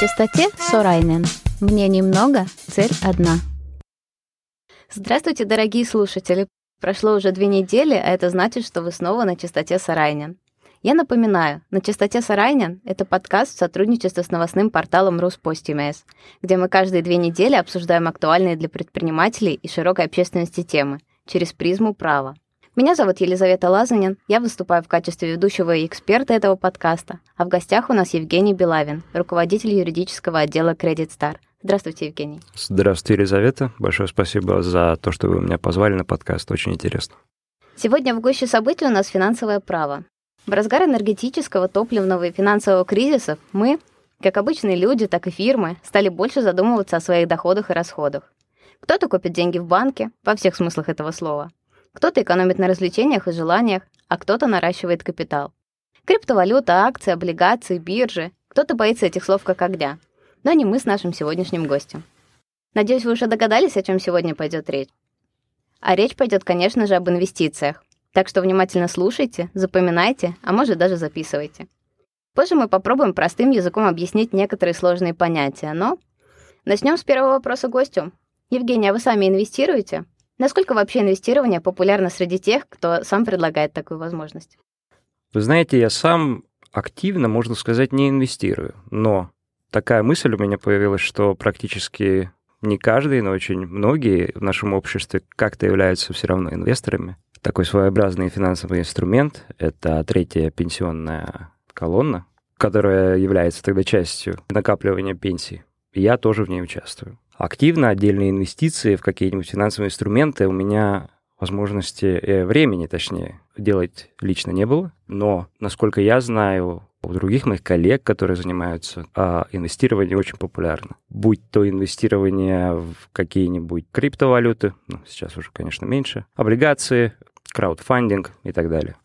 чистоте Сорайнен. Мне немного, цель одна. Здравствуйте, дорогие слушатели. Прошло уже две недели, а это значит, что вы снова на чистоте Сарайнен. Я напоминаю, на чистоте Сарайнен — это подкаст в сотрудничестве с новостным порталом Руспостимес, где мы каждые две недели обсуждаем актуальные для предпринимателей и широкой общественности темы через призму права. Меня зовут Елизавета Лазанин, я выступаю в качестве ведущего и эксперта этого подкаста, а в гостях у нас Евгений Белавин, руководитель юридического отдела Credit Star. Здравствуйте, Евгений. Здравствуйте, Елизавета. Большое спасибо за то, что вы меня позвали на подкаст. Очень интересно. Сегодня в гуще событий у нас финансовое право. В разгар энергетического, топливного и финансового кризисов мы, как обычные люди, так и фирмы, стали больше задумываться о своих доходах и расходах. Кто-то копит деньги в банке, во всех смыслах этого слова. Кто-то экономит на развлечениях и желаниях, а кто-то наращивает капитал. Криптовалюта, акции, облигации, биржи. Кто-то боится этих слов как огня. Но не мы с нашим сегодняшним гостем. Надеюсь, вы уже догадались, о чем сегодня пойдет речь. А речь пойдет, конечно же, об инвестициях. Так что внимательно слушайте, запоминайте, а может даже записывайте. Позже мы попробуем простым языком объяснить некоторые сложные понятия, но... Начнем с первого вопроса гостю. Евгения, а вы сами инвестируете? Насколько вообще инвестирование популярно среди тех, кто сам предлагает такую возможность? Вы знаете, я сам активно, можно сказать, не инвестирую, но такая мысль у меня появилась, что практически не каждый, но очень многие в нашем обществе как-то являются все равно инвесторами. Такой своеобразный финансовый инструмент — это третья пенсионная колонна, которая является тогда частью накапливания пенсии. Я тоже в ней участвую активно отдельные инвестиции в какие-нибудь финансовые инструменты у меня возможности, э, времени, точнее, делать лично не было. Но, насколько я знаю, у других моих коллег, которые занимаются а, инвестированием, очень популярно. Будь то инвестирование в какие-нибудь криптовалюты, ну, сейчас уже, конечно, меньше, облигации, краудфандинг и так далее.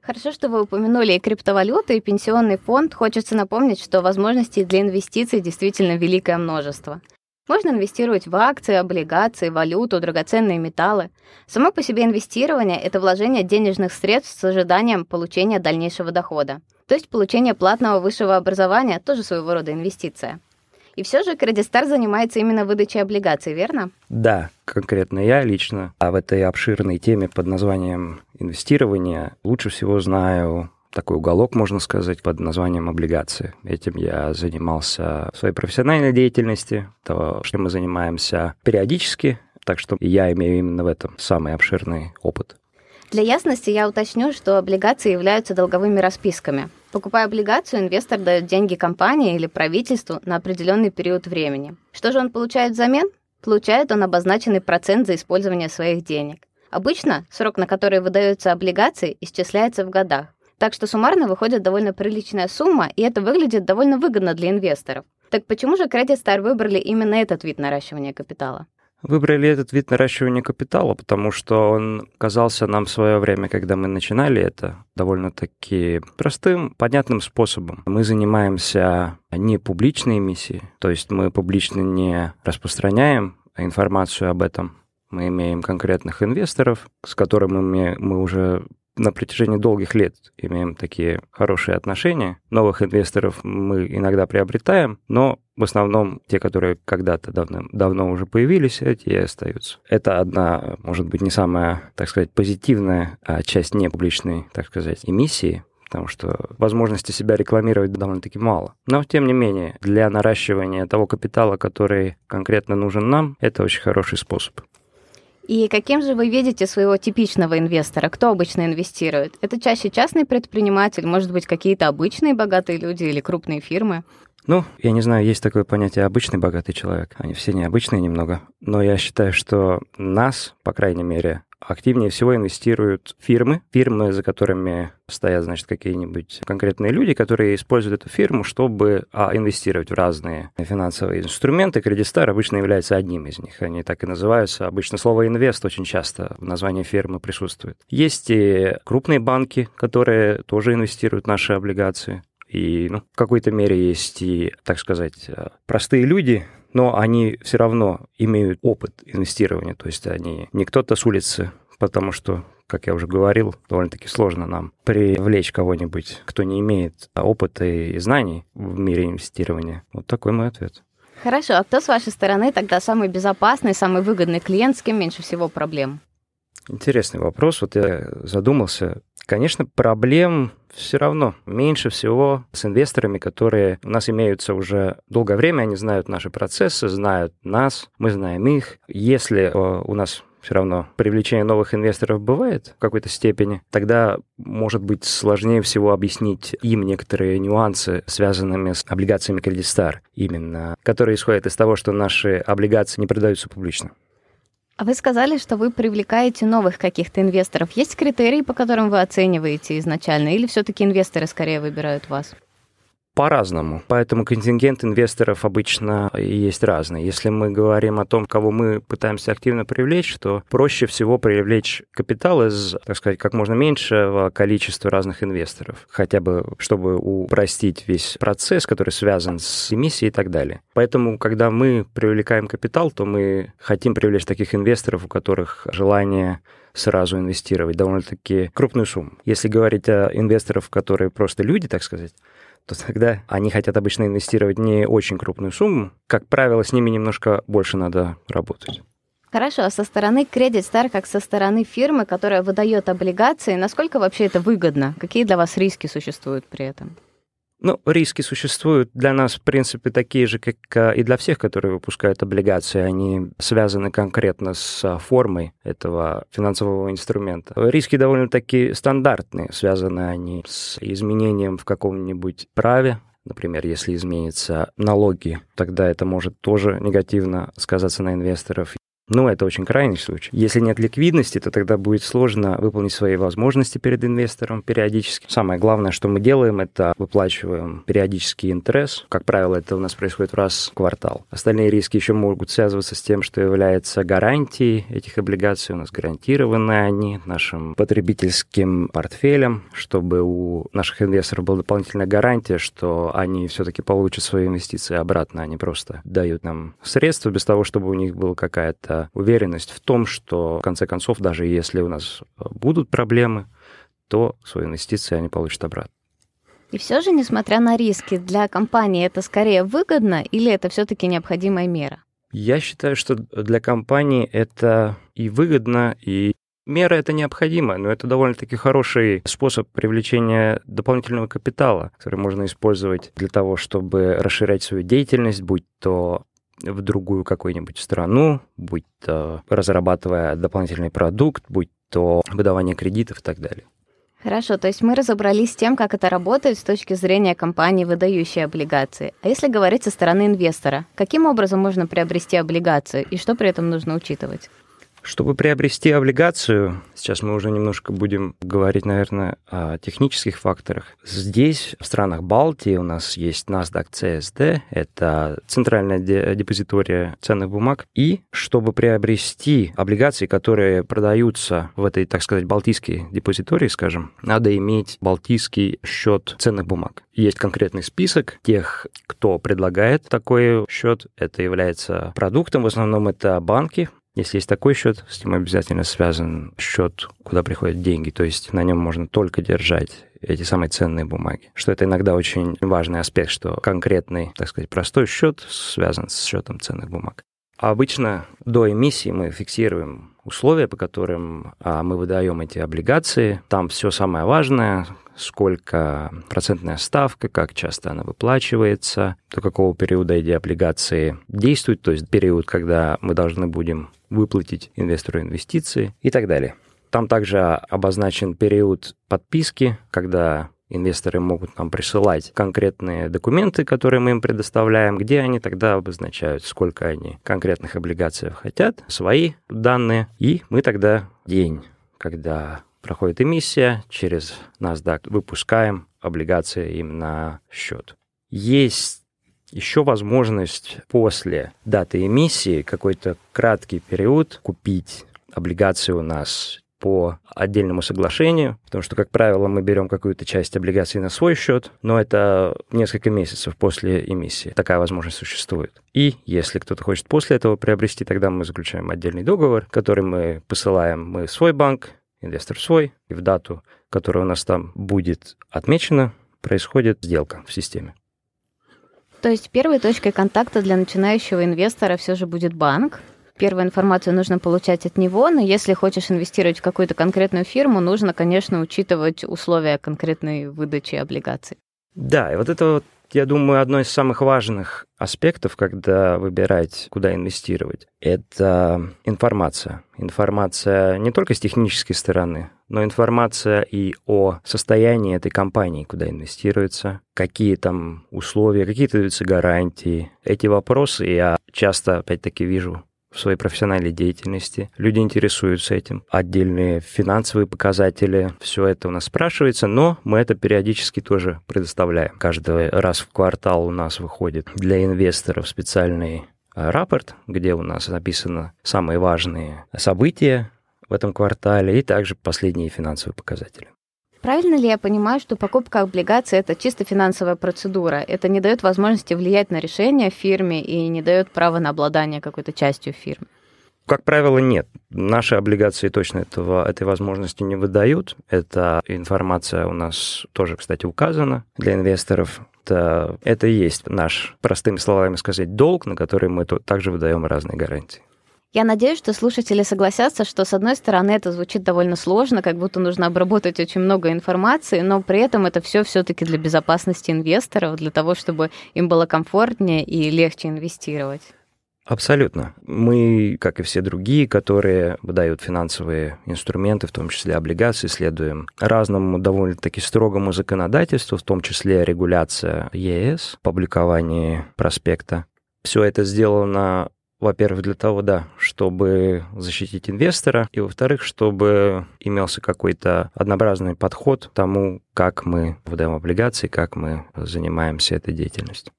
Хорошо, что вы упомянули и криптовалюты, и пенсионный фонд. Хочется напомнить, что возможностей для инвестиций действительно великое множество. Можно инвестировать в акции, облигации, валюту, драгоценные металлы. Само по себе инвестирование — это вложение денежных средств с ожиданием получения дальнейшего дохода. То есть получение платного высшего образования — тоже своего рода инвестиция. И все же Star занимается именно выдачей облигаций, верно? Да, конкретно я лично. А в этой обширной теме под названием инвестирование лучше всего знаю такой уголок, можно сказать, под названием облигации. Этим я занимался в своей профессиональной деятельности, то, что мы занимаемся периодически, так что я имею именно в этом самый обширный опыт. Для ясности я уточню, что облигации являются долговыми расписками. Покупая облигацию, инвестор дает деньги компании или правительству на определенный период времени. Что же он получает взамен? Получает он обозначенный процент за использование своих денег. Обычно срок, на который выдаются облигации, исчисляется в годах. Так что суммарно выходит довольно приличная сумма, и это выглядит довольно выгодно для инвесторов. Так почему же Credit Star выбрали именно этот вид наращивания капитала? Выбрали этот вид наращивания капитала, потому что он казался нам в свое время, когда мы начинали это, довольно-таки простым, понятным способом. Мы занимаемся не публичной эмиссией, то есть мы публично не распространяем информацию об этом. Мы имеем конкретных инвесторов, с которыми мы, мы уже на протяжении долгих лет имеем такие хорошие отношения. Новых инвесторов мы иногда приобретаем, но в основном те, которые когда-то давно, давно уже появились, эти и остаются. Это одна, может быть, не самая, так сказать, позитивная а часть непубличной, так сказать, эмиссии, потому что возможности себя рекламировать довольно-таки мало. Но, тем не менее, для наращивания того капитала, который конкретно нужен нам, это очень хороший способ. И каким же вы видите своего типичного инвестора? Кто обычно инвестирует? Это чаще частный предприниматель, может быть, какие-то обычные богатые люди или крупные фирмы? Ну, я не знаю, есть такое понятие обычный богатый человек. Они все необычные немного. Но я считаю, что нас, по крайней мере, активнее всего инвестируют фирмы, фирмы, за которыми стоят, значит, какие-нибудь конкретные люди, которые используют эту фирму, чтобы а, инвестировать в разные финансовые инструменты. Кредит обычно является одним из них. Они так и называются. Обычно слово «инвест» очень часто в названии фирмы присутствует. Есть и крупные банки, которые тоже инвестируют в наши облигации. И ну, в какой-то мере есть и, так сказать, простые люди, но они все равно имеют опыт инвестирования, то есть они не кто-то с улицы потому что как я уже говорил, довольно-таки сложно нам привлечь кого-нибудь, кто не имеет опыта и знаний в мире инвестирования. Вот такой мой ответ. Хорошо, а кто с вашей стороны тогда самый безопасный, самый выгодный клиент, с кем меньше всего проблем? Интересный вопрос. Вот я задумался. Конечно, проблем все равно меньше всего с инвесторами, которые у нас имеются уже долгое время, они знают наши процессы, знают нас, мы знаем их. Если э, у нас все равно привлечение новых инвесторов бывает в какой-то степени, тогда может быть сложнее всего объяснить им некоторые нюансы, связанные с облигациями Credit Star, именно, которые исходят из того, что наши облигации не продаются публично. А вы сказали, что вы привлекаете новых каких-то инвесторов. Есть критерии, по которым вы оцениваете изначально, или все-таки инвесторы скорее выбирают вас? По-разному. Поэтому контингент инвесторов обычно есть разный. Если мы говорим о том, кого мы пытаемся активно привлечь, то проще всего привлечь капитал из, так сказать, как можно меньшего количества разных инвесторов. Хотя бы, чтобы упростить весь процесс, который связан с эмиссией и так далее. Поэтому, когда мы привлекаем капитал, то мы хотим привлечь таких инвесторов, у которых желание сразу инвестировать довольно-таки крупную сумму. Если говорить о инвесторах, которые просто люди, так сказать, то тогда они хотят обычно инвестировать не очень крупную сумму. Как правило, с ними немножко больше надо работать. Хорошо, а со стороны Credit Star, как со стороны фирмы, которая выдает облигации, насколько вообще это выгодно? Какие для вас риски существуют при этом? Ну, риски существуют для нас, в принципе, такие же, как и для всех, которые выпускают облигации. Они связаны конкретно с а, формой этого финансового инструмента. Риски довольно-таки стандартные. Связаны они с изменением в каком-нибудь праве, Например, если изменятся налоги, тогда это может тоже негативно сказаться на инвесторов. Но это очень крайний случай. Если нет ликвидности, то тогда будет сложно выполнить свои возможности перед инвестором периодически. Самое главное, что мы делаем, это выплачиваем периодический интерес. Как правило, это у нас происходит раз в квартал. Остальные риски еще могут связываться с тем, что является гарантией этих облигаций. У нас гарантированы они нашим потребительским портфелем, чтобы у наших инвесторов была дополнительная гарантия, что они все-таки получат свои инвестиции обратно. Они просто дают нам средства без того, чтобы у них была какая-то это уверенность в том, что, в конце концов, даже если у нас э, будут проблемы, то свои инвестиции они получат обратно. И все же, несмотря на риски, для компании это скорее выгодно или это все-таки необходимая мера? Я считаю, что для компании это и выгодно, и Мера это необходимо, но это довольно-таки хороший способ привлечения дополнительного капитала, который можно использовать для того, чтобы расширять свою деятельность, будь то в другую какую-нибудь страну, будь то разрабатывая дополнительный продукт, будь то выдавание кредитов и так далее. Хорошо, то есть мы разобрались с тем, как это работает с точки зрения компании, выдающей облигации. А если говорить со стороны инвестора, каким образом можно приобрести облигацию и что при этом нужно учитывать? Чтобы приобрести облигацию, сейчас мы уже немножко будем говорить, наверное, о технических факторах. Здесь, в странах Балтии, у нас есть NASDAQ CSD, это центральная депозитория ценных бумаг. И чтобы приобрести облигации, которые продаются в этой, так сказать, балтийской депозитории, скажем, надо иметь балтийский счет ценных бумаг. Есть конкретный список тех, кто предлагает такой счет. Это является продуктом, в основном это банки, если есть такой счет, с ним обязательно связан счет, куда приходят деньги. То есть на нем можно только держать эти самые ценные бумаги. Что это иногда очень важный аспект, что конкретный, так сказать, простой счет связан с счетом ценных бумаг. А обычно до эмиссии мы фиксируем условия, по которым а, мы выдаем эти облигации. Там все самое важное, сколько процентная ставка, как часто она выплачивается, до какого периода эти облигации действуют, то есть период, когда мы должны будем выплатить инвестору инвестиции и так далее. Там также обозначен период подписки, когда инвесторы могут нам присылать конкретные документы, которые мы им предоставляем, где они тогда обозначают, сколько они конкретных облигаций хотят, свои данные, и мы тогда день, когда проходит эмиссия, через NASDAQ выпускаем облигации им на счет. Есть еще возможность после даты эмиссии какой-то краткий период купить облигации у нас по отдельному соглашению, потому что, как правило, мы берем какую-то часть облигаций на свой счет, но это несколько месяцев после эмиссии. Такая возможность существует. И если кто-то хочет после этого приобрести, тогда мы заключаем отдельный договор, который мы посылаем мы в свой банк, инвестор свой, и в дату, которая у нас там будет отмечена, происходит сделка в системе. То есть первой точкой контакта для начинающего инвестора все же будет банк. Первую информацию нужно получать от него, но если хочешь инвестировать в какую-то конкретную фирму, нужно, конечно, учитывать условия конкретной выдачи облигаций. Да, и вот это вот я думаю, одно из самых важных аспектов, когда выбирать, куда инвестировать, это информация. Информация не только с технической стороны, но информация и о состоянии этой компании, куда инвестируется, какие там условия, какие даются гарантии. Эти вопросы я часто, опять-таки, вижу в своей профессиональной деятельности. Люди интересуются этим. Отдельные финансовые показатели, все это у нас спрашивается, но мы это периодически тоже предоставляем. Каждый раз в квартал у нас выходит для инвесторов специальный э, рапорт, где у нас написано самые важные события в этом квартале и также последние финансовые показатели. Правильно ли я понимаю, что покупка облигаций это чисто финансовая процедура? Это не дает возможности влиять на решение в фирме и не дает права на обладание какой-то частью фирмы? Как правило, нет. Наши облигации точно этого, этой возможности не выдают. Эта информация у нас тоже, кстати, указана для инвесторов. Это, это есть наш, простыми словами сказать, долг, на который мы также выдаем разные гарантии. Я надеюсь, что слушатели согласятся, что, с одной стороны, это звучит довольно сложно, как будто нужно обработать очень много информации, но при этом это все все-таки для безопасности инвесторов, для того, чтобы им было комфортнее и легче инвестировать. Абсолютно. Мы, как и все другие, которые выдают финансовые инструменты, в том числе облигации, следуем разному довольно-таки строгому законодательству, в том числе регуляция ЕС, публикование проспекта. Все это сделано во-первых, для того, да, чтобы защитить инвестора, и во-вторых, чтобы имелся какой-то однообразный подход к тому, как мы выдаем облигации, как мы занимаемся этой деятельностью.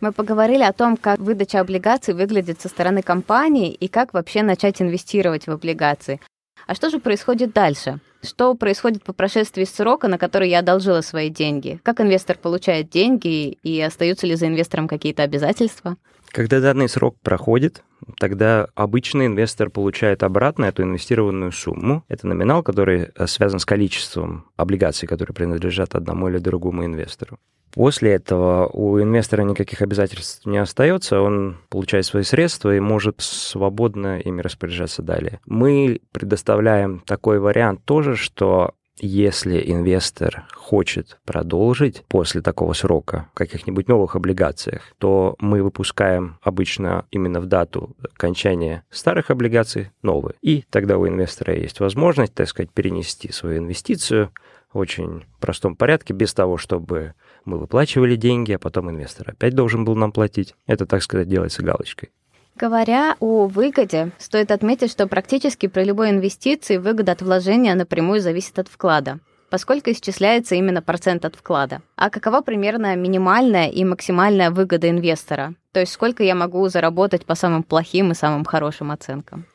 Мы поговорили о том, как выдача облигаций выглядит со стороны компании и как вообще начать инвестировать в облигации. А что же происходит дальше? Что происходит по прошествии срока, на который я одолжила свои деньги? Как инвестор получает деньги и остаются ли за инвестором какие-то обязательства? Когда данный срок проходит, тогда обычный инвестор получает обратно эту инвестированную сумму. Это номинал, который э, связан с количеством облигаций, которые принадлежат одному или другому инвестору. После этого у инвестора никаких обязательств не остается, он получает свои средства и может свободно ими распоряжаться далее. Мы предоставляем такой вариант тоже, что если инвестор хочет продолжить после такого срока в каких-нибудь новых облигациях, то мы выпускаем обычно именно в дату окончания старых облигаций новые. И тогда у инвестора есть возможность, так сказать, перенести свою инвестицию в очень простом порядке, без того, чтобы мы выплачивали деньги, а потом инвестор опять должен был нам платить. Это, так сказать, делается галочкой. Говоря о выгоде, стоит отметить, что практически при любой инвестиции выгода от вложения напрямую зависит от вклада, поскольку исчисляется именно процент от вклада. А какова примерно минимальная и максимальная выгода инвестора? То есть сколько я могу заработать по самым плохим и самым хорошим оценкам?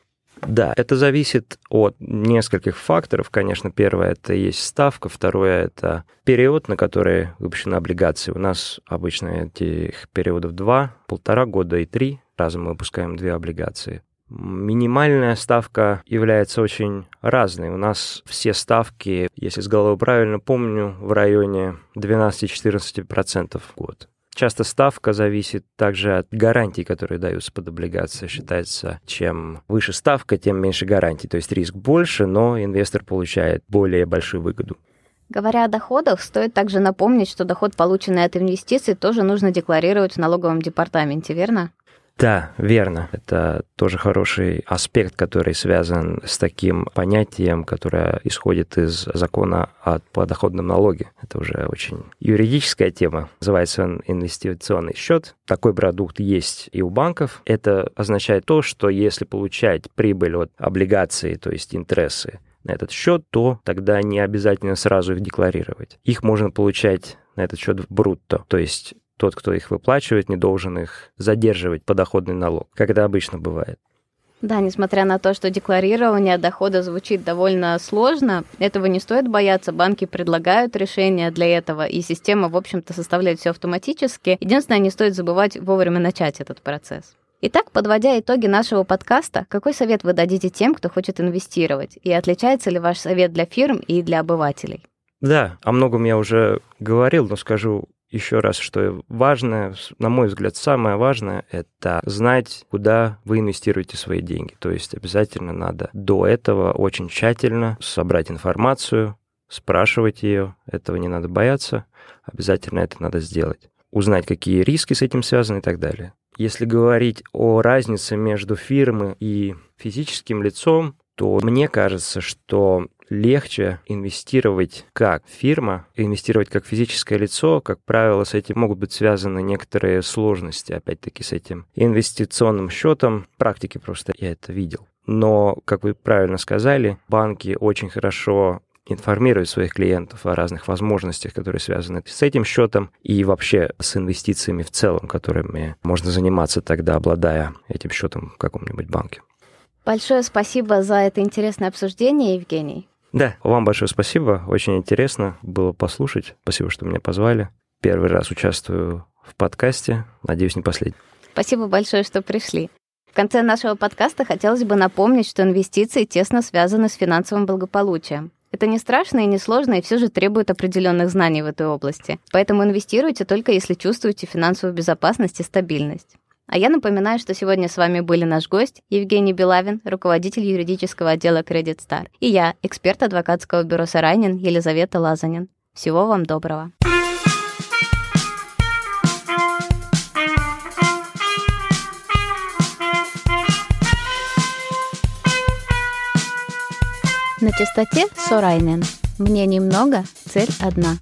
Да, это зависит от нескольких факторов. Конечно, первое это есть ставка, второе это период, на который выпущены облигации. У нас обычно этих периодов два, полтора года и три раза мы выпускаем две облигации. Минимальная ставка является очень разной. У нас все ставки, если с головы правильно помню, в районе 12-14% в год. Часто ставка зависит также от гарантий, которые даются под облигации. Считается, чем выше ставка, тем меньше гарантий. То есть риск больше, но инвестор получает более большую выгоду. Говоря о доходах, стоит также напомнить, что доход, полученный от инвестиций, тоже нужно декларировать в налоговом департаменте, верно? Да, верно. Это тоже хороший аспект, который связан с таким понятием, которое исходит из закона о подоходном налоге. Это уже очень юридическая тема. Называется он инвестиционный счет. Такой продукт есть и у банков. Это означает то, что если получать прибыль от облигаций, то есть интересы, на этот счет, то тогда не обязательно сразу их декларировать. Их можно получать на этот счет в брутто, то есть тот, кто их выплачивает, не должен их задерживать подоходный налог, как это обычно бывает. Да, несмотря на то, что декларирование дохода звучит довольно сложно, этого не стоит бояться. Банки предлагают решения для этого, и система, в общем-то, составляет все автоматически. Единственное, не стоит забывать вовремя начать этот процесс. Итак, подводя итоги нашего подкаста, какой совет вы дадите тем, кто хочет инвестировать? И отличается ли ваш совет для фирм и для обывателей? Да, о многом я уже говорил, но скажу еще раз, что важное, на мой взгляд, самое важное — это знать, куда вы инвестируете свои деньги. То есть обязательно надо до этого очень тщательно собрать информацию, спрашивать ее, этого не надо бояться, обязательно это надо сделать. Узнать, какие риски с этим связаны и так далее. Если говорить о разнице между фирмой и физическим лицом, то мне кажется, что легче инвестировать как фирма, инвестировать как физическое лицо. Как правило, с этим могут быть связаны некоторые сложности, опять-таки, с этим инвестиционным счетом. В практике просто я это видел. Но, как вы правильно сказали, банки очень хорошо информируют своих клиентов о разных возможностях, которые связаны с этим счетом и вообще с инвестициями в целом, которыми можно заниматься тогда, обладая этим счетом в каком-нибудь банке. Большое спасибо за это интересное обсуждение, Евгений. Да, вам большое спасибо. Очень интересно было послушать. Спасибо, что меня позвали. Первый раз участвую в подкасте. Надеюсь, не последний. Спасибо большое, что пришли. В конце нашего подкаста хотелось бы напомнить, что инвестиции тесно связаны с финансовым благополучием. Это не страшно и не сложно, и все же требует определенных знаний в этой области. Поэтому инвестируйте только если чувствуете финансовую безопасность и стабильность. А я напоминаю, что сегодня с вами были наш гость Евгений Белавин, руководитель юридического отдела Credit Star, и я, эксперт адвокатского бюро Сарайнин Елизавета Лазанин. Всего вам доброго. На чистоте Сорайнен. Мне немного, цель одна.